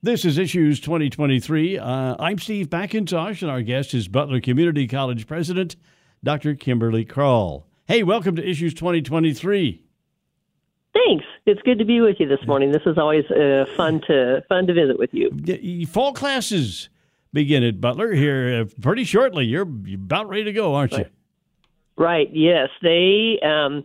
This is Issues 2023. Uh, I'm Steve McIntosh, and our guest is Butler Community College President, Dr. Kimberly Krull. Hey, welcome to Issues 2023. Thanks. It's good to be with you this morning. This is always uh, fun to fun to visit with you. Fall classes begin at Butler here uh, pretty shortly. You're, you're about ready to go, aren't you? Right. Yes. They um,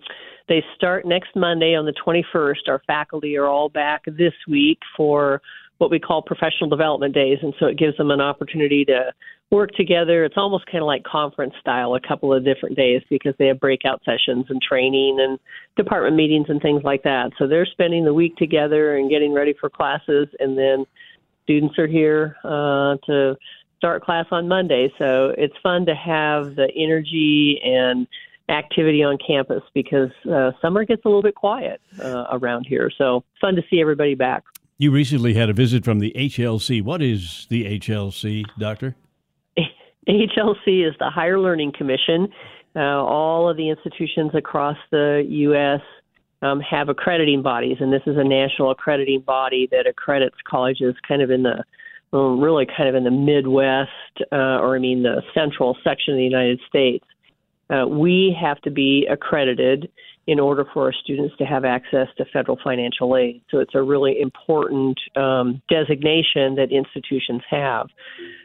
they start next Monday on the 21st. Our faculty are all back this week for what we call professional development days, and so it gives them an opportunity to work together. It's almost kind of like conference style, a couple of different days because they have breakout sessions and training and department meetings and things like that. So they're spending the week together and getting ready for classes, and then students are here uh, to start class on Monday. So it's fun to have the energy and activity on campus because uh, summer gets a little bit quiet uh, around here. So fun to see everybody back. You recently had a visit from the HLC. What is the HLC, Doctor? HLC is the Higher Learning Commission. Uh, all of the institutions across the U.S. Um, have accrediting bodies, and this is a national accrediting body that accredits colleges kind of in the really kind of in the Midwest, uh, or I mean the central section of the United States. Uh, we have to be accredited in order for our students to have access to federal financial aid. So it's a really important um, designation that institutions have.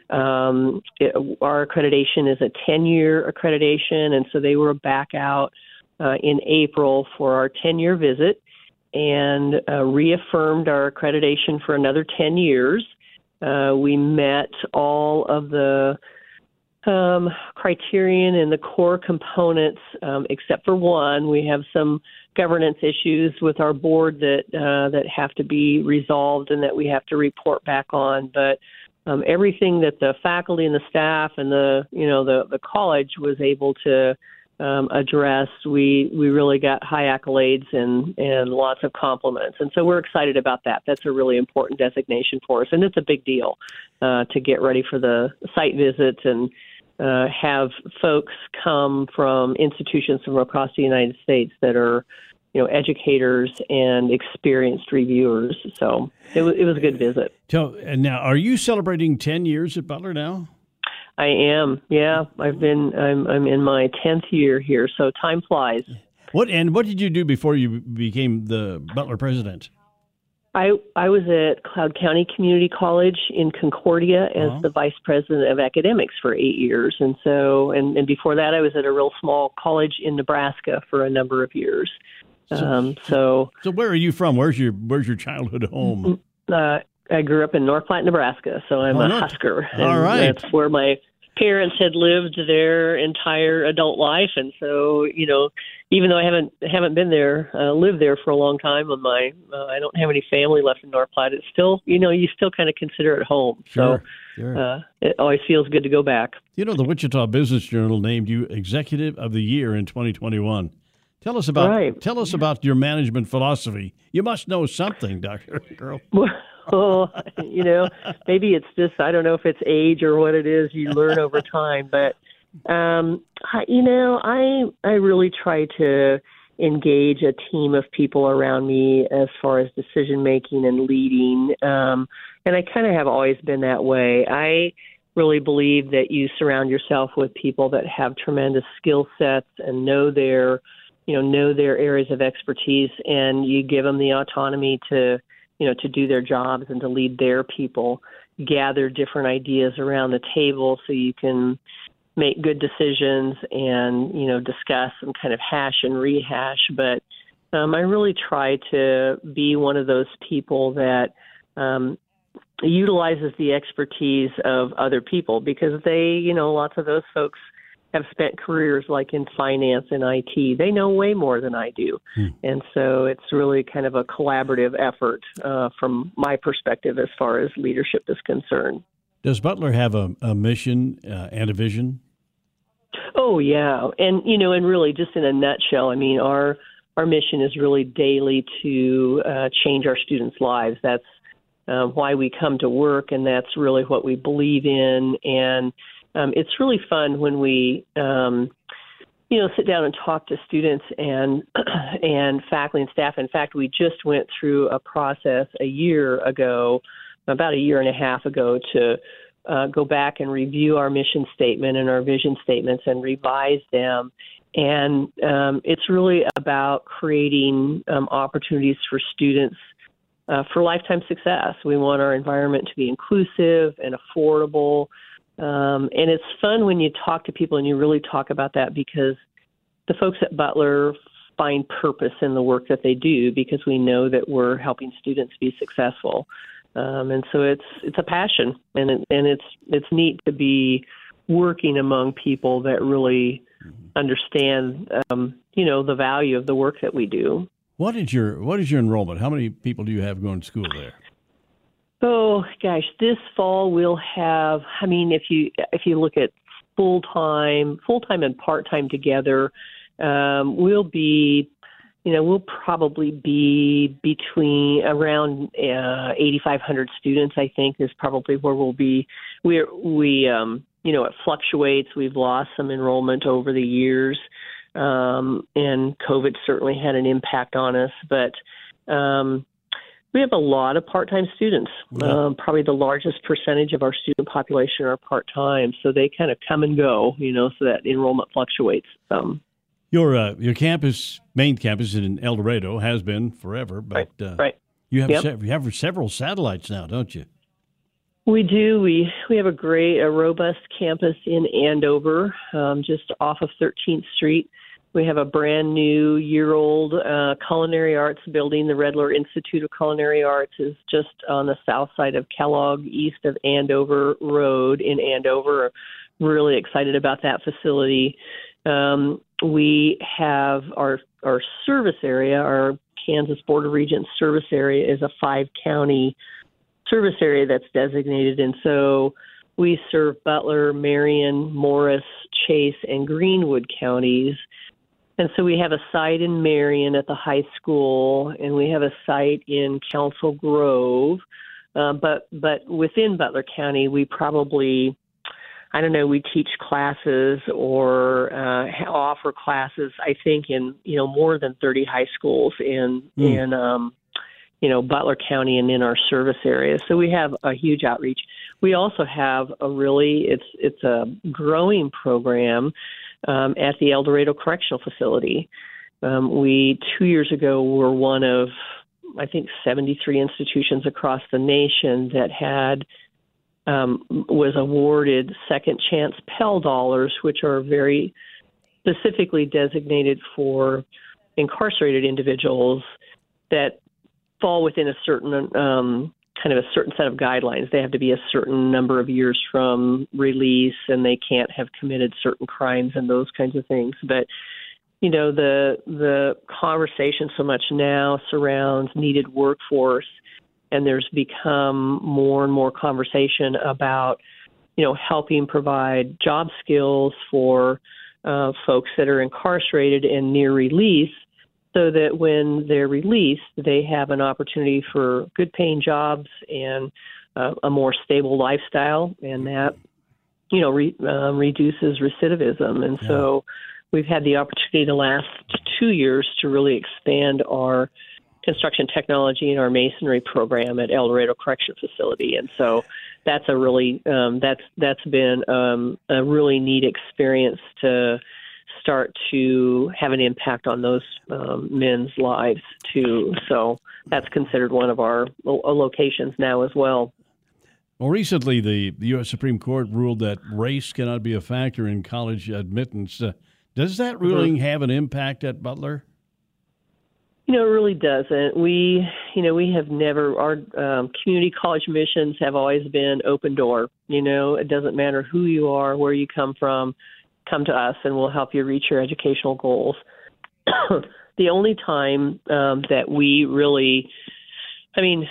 Um, it, our accreditation is a 10 year accreditation, and so they were back out uh, in April for our 10 year visit and uh, reaffirmed our accreditation for another 10 years. Uh, we met all of the um, criterion and the core components, um, except for one. We have some governance issues with our board that uh, that have to be resolved and that we have to report back on. But um, everything that the faculty and the staff and the you know the the college was able to um, address, we we really got high accolades and and lots of compliments, and so we're excited about that. That's a really important designation for us, and it's a big deal uh, to get ready for the site visits and uh, have folks come from institutions from across the United States that are, you know, educators and experienced reviewers. So it was it was a good visit. So and now, are you celebrating ten years at Butler now? I am. Yeah, I've been. I'm I'm in my tenth year here, so time flies. What and what did you do before you became the Butler president? I I was at Cloud County Community College in Concordia as uh-huh. the vice president of academics for eight years, and so and, and before that I was at a real small college in Nebraska for a number of years. So, um, so so where are you from? Where's your Where's your childhood home? Uh, I grew up in North Platte, Nebraska, so I'm a. Husker. All right, that's where my parents had lived their entire adult life, and so you know, even though I haven't haven't been there, uh, lived there for a long time, on my uh, I don't have any family left in North Platte. It's still, you know, you still kind of consider it home. Sure, so sure. Uh, it always feels good to go back. You know, the Wichita Business Journal named you Executive of the Year in 2021. Tell us about right. tell us about your management philosophy. You must know something, Doctor Krull. you know, maybe it's just I don't know if it's age or what it is you learn over time, but um, I, you know, I I really try to engage a team of people around me as far as decision making and leading, um, and I kind of have always been that way. I really believe that you surround yourself with people that have tremendous skill sets and know their you know know their areas of expertise and you give them the autonomy to you know to do their jobs and to lead their people gather different ideas around the table so you can make good decisions and you know discuss and kind of hash and rehash. But um, I really try to be one of those people that um, utilizes the expertise of other people because they, you know, lots of those folks have spent careers like in finance and IT. They know way more than I do. Hmm. And so it's really kind of a collaborative effort uh, from my perspective as far as leadership is concerned. Does Butler have a, a mission uh, and a vision? Oh, yeah. And, you know, and really just in a nutshell, I mean, our, our mission is really daily to uh, change our students' lives. That's uh, why we come to work, and that's really what we believe in. And um, it's really fun when we um, you know sit down and talk to students and and faculty and staff in fact we just went through a process a year ago about a year and a half ago to uh, go back and review our mission statement and our vision statements and revise them. And um, it's really about creating um, opportunities for students uh, for lifetime success. We want our environment to be inclusive and affordable. Um, and it's fun when you talk to people and you really talk about that because the folks at Butler find purpose in the work that they do because we know that we're helping students be successful. Um, and so it's it's a passion, and it, and it's it's neat to be working among people that really understand, um, you know, the value of the work that we do. What is your what is your enrollment? How many people do you have going to school there? Oh gosh, this fall we'll have. I mean, if you if you look at full time, full time and part time together, um, we'll be you know, we'll probably be between around uh, 8,500 students. I think is probably where we'll be. We we um, you know it fluctuates. We've lost some enrollment over the years, um, and COVID certainly had an impact on us. But um, we have a lot of part-time students. Yeah. Um, probably the largest percentage of our student population are part-time, so they kind of come and go. You know, so that enrollment fluctuates. Um, your uh, your campus, main campus in El Dorado, has been forever, but right. Uh, right. you have yep. se- you have several satellites now, don't you? We do. We we have a great, a robust campus in Andover, um, just off of 13th Street. We have a brand new year-old uh, culinary arts building. The Redler Institute of Culinary Arts is just on the south side of Kellogg, east of Andover Road in Andover. Really excited about that facility. Um, we have our our service area, our Kansas Board of Regents service area is a five county service area that's designated, and so we serve Butler, Marion, Morris, Chase, and Greenwood counties. And so we have a site in Marion at the high school, and we have a site in Council Grove. Uh, but but within Butler County, we probably I don't know, we teach classes or uh, offer classes. I think in you know more than 30 high schools in mm. in um, you know Butler County and in our service area. So we have a huge outreach. We also have a really it's it's a growing program um, at the El Dorado Correctional Facility. Um, we two years ago were one of I think 73 institutions across the nation that had um, was awarded second chance Pell dollars, which are very specifically designated for incarcerated individuals that fall within a certain um, kind of a certain set of guidelines. They have to be a certain number of years from release, and they can't have committed certain crimes and those kinds of things. But you know the the conversation so much now surrounds needed workforce and there's become more and more conversation about, you know, helping provide job skills for uh, folks that are incarcerated and near release, so that when they're released, they have an opportunity for good paying jobs and uh, a more stable lifestyle, and that, you know, re- uh, reduces recidivism. And yeah. so we've had the opportunity the last two years to really expand our construction technology in our masonry program at El Dorado Correction Facility, and so that's a really um, that's that's been um, a really neat experience to start to have an impact on those um, men's lives too. So that's considered one of our lo- locations now as well. Well, recently the, the U.S. Supreme Court ruled that race cannot be a factor in college admittance. Uh, does that mm-hmm. ruling have an impact at Butler? You know, it really doesn't. We, you know, we have never, our um, community college missions have always been open door. You know, it doesn't matter who you are, where you come from, come to us and we'll help you reach your educational goals. the only time um, that we really, I mean,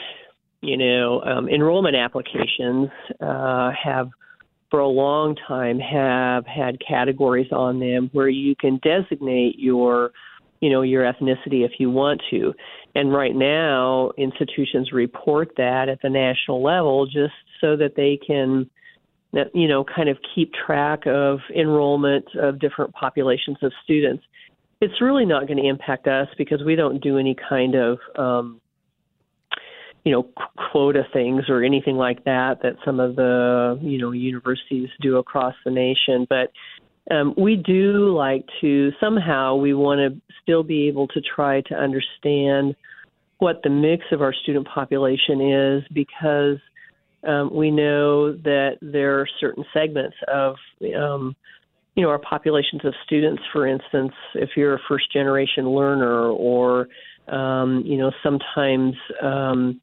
you know, um, enrollment applications uh, have for a long time have had categories on them where you can designate your you know your ethnicity if you want to and right now institutions report that at the national level just so that they can you know kind of keep track of enrollment of different populations of students. It's really not going to impact us because we don't do any kind of um, you know quota things or anything like that that some of the you know universities do across the nation. But um, we do like to somehow we want to still be able to try to understand what the mix of our student population is because um, we know that there are certain segments of um, you know our populations of students for instance if you're a first generation learner or um, you know sometimes um,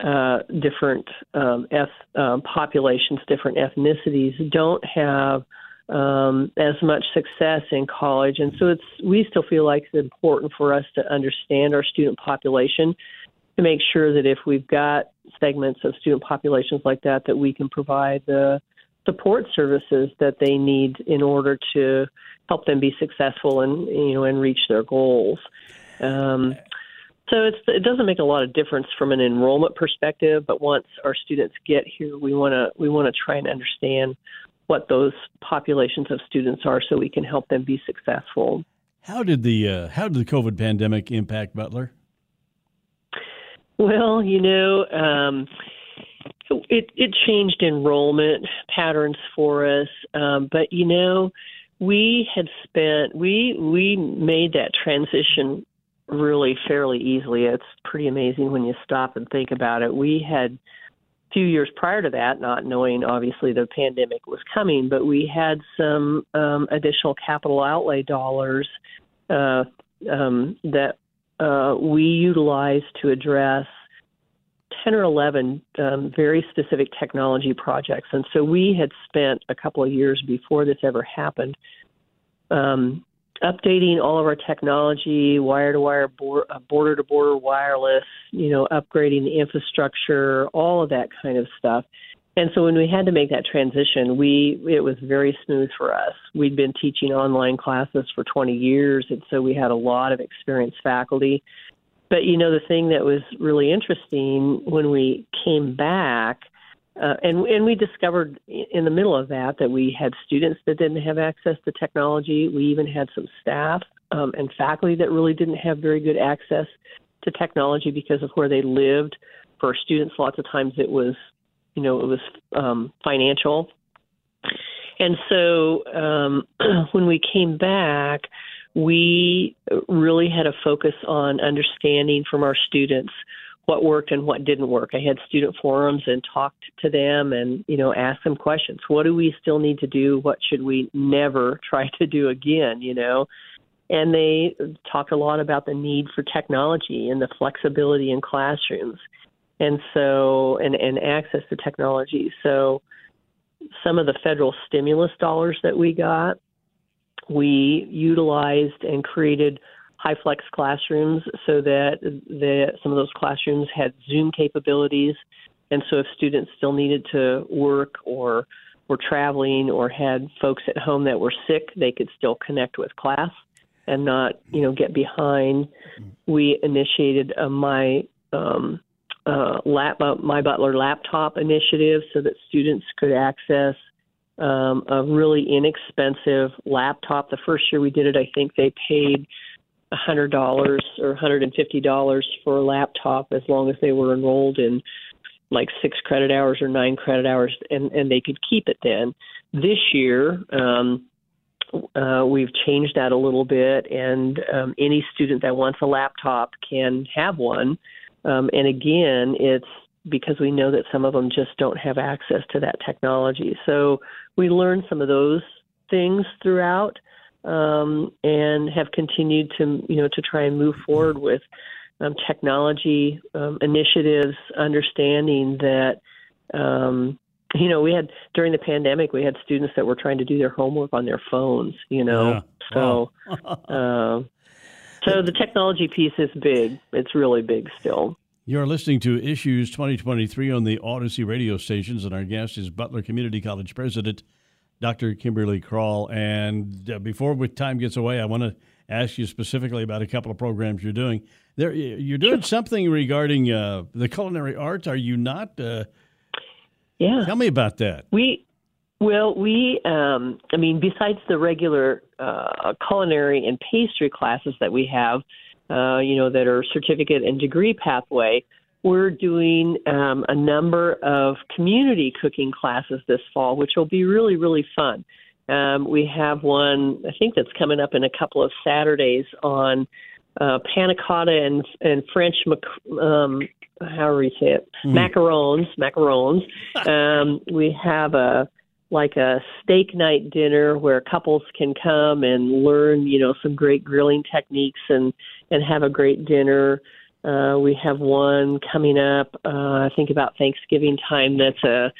uh, different um, eth- uh, populations different ethnicities don't have as much success in college, and so it's we still feel like it's important for us to understand our student population to make sure that if we've got segments of student populations like that, that we can provide the support services that they need in order to help them be successful and you know and reach their goals. Um, so it doesn't make a lot of difference from an enrollment perspective, but once our students get here, we want to we want to try and understand what those populations of students are so we can help them be successful. How did the uh, how did the COVID pandemic impact Butler? Well, you know, um, it it changed enrollment patterns for us, um, but you know, we had spent we we made that transition really fairly easily. It's pretty amazing when you stop and think about it. We had a few years prior to that, not knowing obviously the pandemic was coming, but we had some um, additional capital outlay dollars uh, um, that uh, we utilized to address 10 or 11 um, very specific technology projects. And so we had spent a couple of years before this ever happened um, updating all of our technology, wire to wire, border to border wireless, you know, upgrading the infrastructure, all of that kind of stuff. And so when we had to make that transition, we it was very smooth for us. We'd been teaching online classes for 20 years, and so we had a lot of experienced faculty. But you know, the thing that was really interesting when we came back uh, and and we discovered in the middle of that that we had students that didn't have access to technology. We even had some staff um, and faculty that really didn't have very good access to technology because of where they lived. For students, lots of times it was, you know, it was um, financial. And so um, when we came back, we really had a focus on understanding from our students what worked and what didn't work. I had student forums and talked to them and, you know, asked them questions. What do we still need to do? What should we never try to do again, you know? And they talked a lot about the need for technology and the flexibility in classrooms. And so, and, and access to technology. So, some of the federal stimulus dollars that we got, we utilized and created HyFlex classrooms so that the, some of those classrooms had Zoom capabilities. And so if students still needed to work or were traveling or had folks at home that were sick, they could still connect with class and not, you know, get behind. We initiated a my um, uh, lap, uh, my Butler laptop initiative so that students could access um, a really inexpensive laptop. The first year we did it, I think they paid $100 or $150 for a laptop as long as they were enrolled in like six credit hours or nine credit hours and, and they could keep it then. This year, um, uh, we've changed that a little bit, and um, any student that wants a laptop can have one. Um, and again, it's because we know that some of them just don't have access to that technology. So we learned some of those things throughout um, and have continued to you know to try and move forward with um, technology um, initiatives, understanding that um, you know we had during the pandemic we had students that were trying to do their homework on their phones. You know, yeah. so. uh, so the technology piece is big. It's really big still. You're listening to Issues 2023 on the Audacy radio stations, and our guest is Butler Community College President Dr. Kimberly Krull. And uh, before time gets away, I want to ask you specifically about a couple of programs you're doing. There, you're doing something regarding uh, the culinary arts, are you not? Uh, yeah. Tell me about that. We, well, we, um, I mean, besides the regular uh, culinary and pastry classes that we have, uh, you know, that are certificate and degree pathway, we're doing um, a number of community cooking classes this fall, which will be really, really fun. Um, we have one, I think that's coming up in a couple of Saturdays on uh, panna cotta and, and French, mac- um, how do we say it? Mm. Macarons, macarons. Um, we have a like a steak night dinner where couples can come and learn, you know, some great grilling techniques and and have a great dinner. Uh, we have one coming up, uh, I think about Thanksgiving time. That's a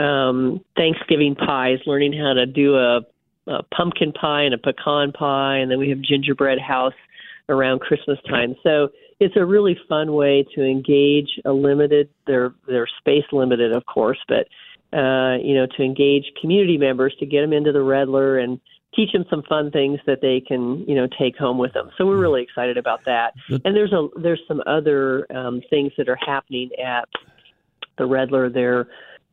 um, Thanksgiving pies, learning how to do a, a pumpkin pie and a pecan pie, and then we have gingerbread house around Christmas time. So it's a really fun way to engage a limited, they're they're space limited, of course, but uh, you know, to engage community members to get them into the Redler and teach them some fun things that they can you know take home with them. So we're really excited about that. And there's a there's some other um, things that are happening at the Redler. They're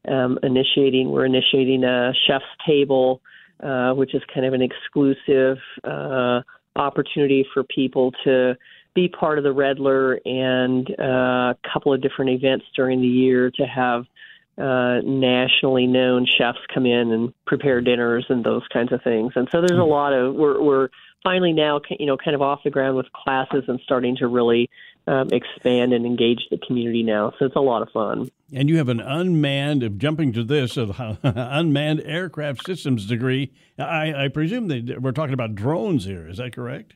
um, initiating we're initiating a chef's table, uh, which is kind of an exclusive uh, opportunity for people to be part of the Redler and uh, a couple of different events during the year to have uh, nationally known chefs come in and prepare dinners and those kinds of things. And so there's a mm-hmm. lot of we're we're finally now you know kind of off the ground with classes and starting to really um, expand and engage the community now. So it's a lot of fun. And you have an unmanned, jumping to this, unmanned aircraft systems degree. I, I presume that we're talking about drones here. Is that correct?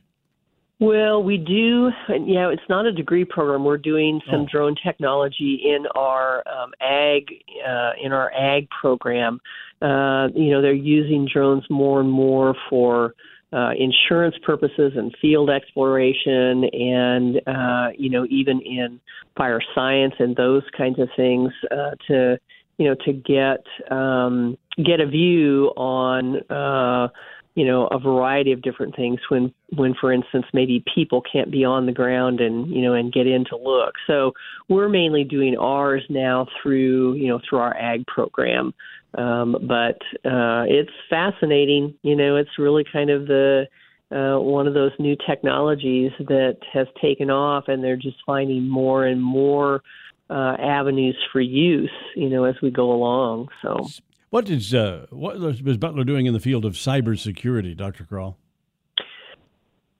Well, we do. And yeah, it's not a degree program. We're doing some oh. drone technology in our um, ag uh, in our ag program. Uh, you know, they're using drones more and more for uh, insurance purposes and field exploration, and uh, you know, even in fire science and those kinds of things uh, to you know to get um, get a view on. Uh, you know a variety of different things when when for instance maybe people can't be on the ground and you know and get in to look. So we're mainly doing ours now through you know through our ag program. Um, but uh, it's fascinating. You know it's really kind of the uh, one of those new technologies that has taken off and they're just finding more and more uh, avenues for use, you know, as we go along. So what is uh, what is Butler doing in the field of cybersecurity, Dr. Krull?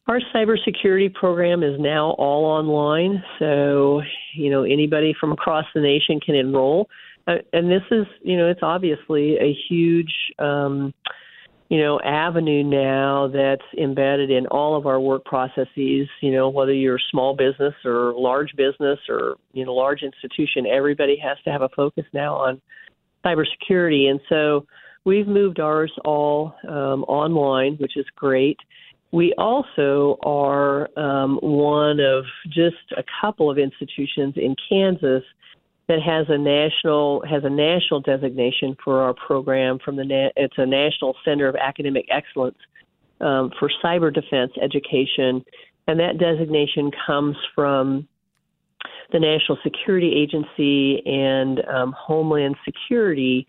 Our cybersecurity program is now all online, so you know anybody from across the nation can enroll. Uh, and this is, you know, it's obviously a huge, um, you know, avenue now that's embedded in all of our work processes. You know, whether you're small business or large business or you know large institution, everybody has to have a focus now on cybersecurity. And so we've moved ours all um, online, which is great. We also are um, one of just a couple of institutions in Kansas that has a national has a national designation for our program from the na- it's a National Center of Academic Excellence um, for Cyber Defense Education, and that designation comes from the National Security Agency and um, Homeland Security.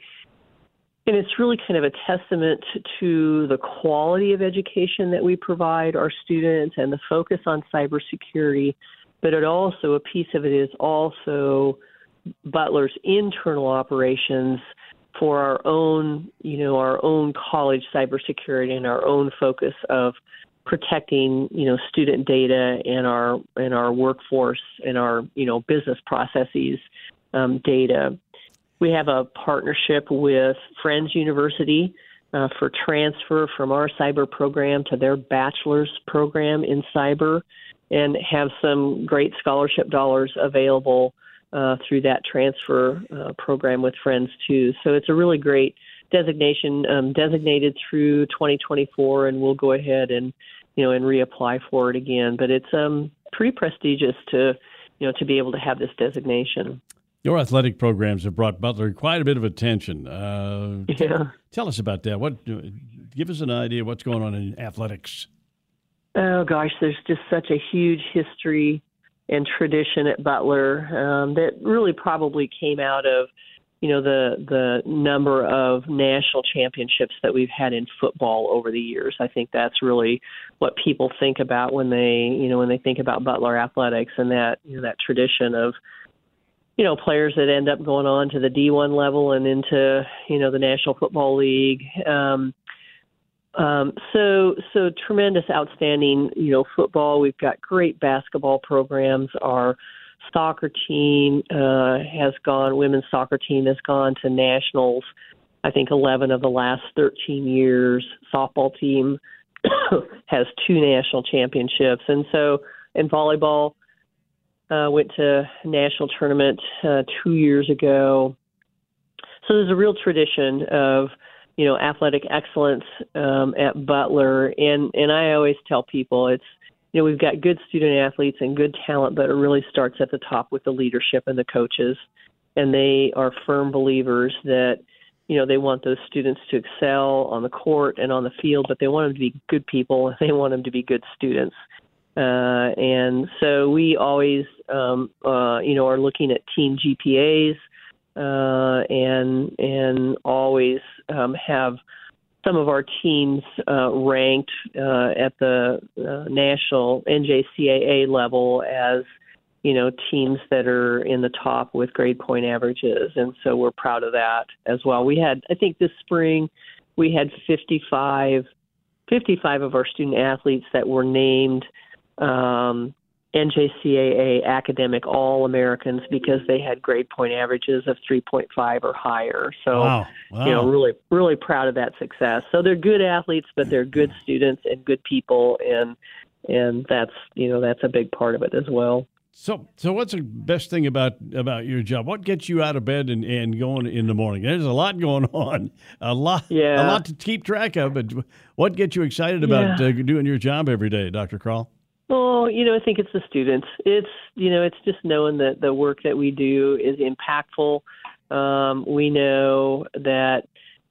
And it's really kind of a testament to the quality of education that we provide our students and the focus on cybersecurity. But it also, a piece of it is also Butler's internal operations for our own, you know, our own college cybersecurity and our own focus of protecting you know student data and our and our workforce and our you know business processes um, data. We have a partnership with Friends University uh, for transfer from our cyber program to their bachelor's program in cyber, and have some great scholarship dollars available uh, through that transfer uh, program with Friends too. So it's a really great designation um, designated through 2024, and we'll go ahead and you know, and reapply for it again. But it's um, pretty prestigious to, you know, to be able to have this designation. Your athletic programs have brought Butler quite a bit of attention. Uh, yeah. Tell us about that. What? Give us an idea what's going on in athletics. Oh gosh, there's just such a huge history and tradition at Butler um, that really probably came out of you know the the number of national championships that we've had in football over the years. I think that's really what people think about when they you know when they think about Butler athletics and that you know that tradition of you know, players that end up going on to the D1 level and into, you know, the National Football League. Um, um, so, so tremendous, outstanding, you know, football. We've got great basketball programs. Our soccer team uh, has gone, women's soccer team has gone to nationals. I think 11 of the last 13 years. Softball team has two national championships, and so in volleyball, uh, went to national tournament uh, two years ago. So there's a real tradition of you know athletic excellence um, at Butler, and and I always tell people it's know we've got good student athletes and good talent, but it really starts at the top with the leadership and the coaches, and they are firm believers that you know they want those students to excel on the court and on the field, but they want them to be good people. They want them to be good students. Uh, and so we always, um, uh, you know, are looking at team GPAs uh, and and always um, have some of our teams uh, ranked uh, at the uh, national NJCAA level as you know teams that are in the top with grade point averages, and so we're proud of that as well. We had, I think, this spring we had 55, 55 of our student athletes that were named um, NJCAA academic All Americans because they had grade point averages of 3.5 or higher. So, wow. Wow. you know, really, really proud of that success. So they're good athletes, but they're good students and good people, and and that's you know that's a big part of it as well. So, so what's the best thing about about your job? What gets you out of bed and, and going in the morning? There's a lot going on, a lot, yeah. a lot to keep track of. But what gets you excited about yeah. uh, doing your job every day, Dr. Krull? Well, you know, I think it's the students. It's you know, it's just knowing that the work that we do is impactful. Um, we know that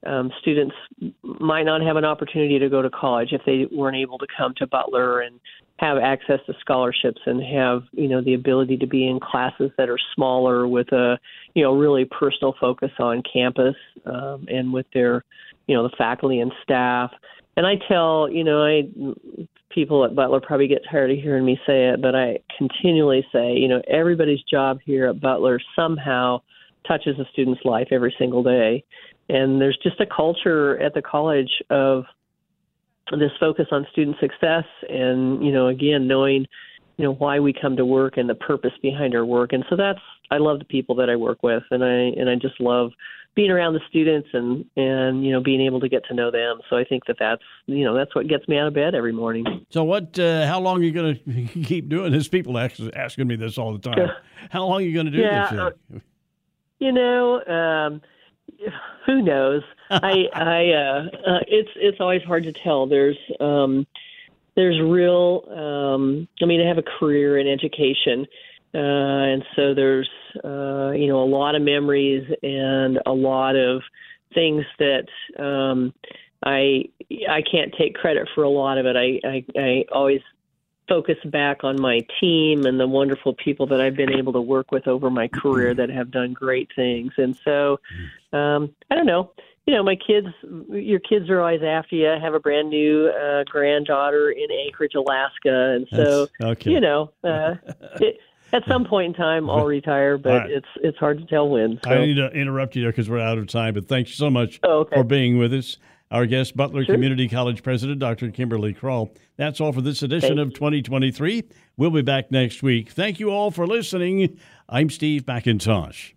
um, students might not have an opportunity to go to college if they weren't able to come to Butler and have access to scholarships and have you know the ability to be in classes that are smaller with a you know really personal focus on campus um, and with their you know the faculty and staff. And I tell you know I people at Butler probably get tired of hearing me say it, but I continually say, you know, everybody's job here at Butler somehow touches a student's life every single day. And there's just a culture at the college of this focus on student success and, you know, again, knowing, you know, why we come to work and the purpose behind our work. And so that's I love the people that I work with and I and I just love being around the students and and you know being able to get to know them. So I think that that's you know that's what gets me out of bed every morning. So what? Uh, how long are you going to keep doing this? People ask, asking me this all the time. how long are you going to do yeah, this? Uh, you know, um, who knows? I I uh, uh, it's it's always hard to tell. There's um, there's real. Um, I mean, I have a career in education. Uh, and so there's, uh, you know, a lot of memories and a lot of things that um, I I can't take credit for a lot of it. I, I I always focus back on my team and the wonderful people that I've been able to work with over my career that have done great things. And so, um, I don't know. You know, my kids, your kids are always after you. I have a brand new uh, granddaughter in Anchorage, Alaska, and so okay. you know, uh, it, at some point in time I'll retire, but right. it's it's hard to tell when. So. I need to interrupt you there because we're out of time. But thanks so much oh, okay. for being with us. Our guest, Butler sure. Community College President Dr. Kimberly Krull. That's all for this edition Thanks. of 2023. We'll be back next week. Thank you all for listening. I'm Steve McIntosh.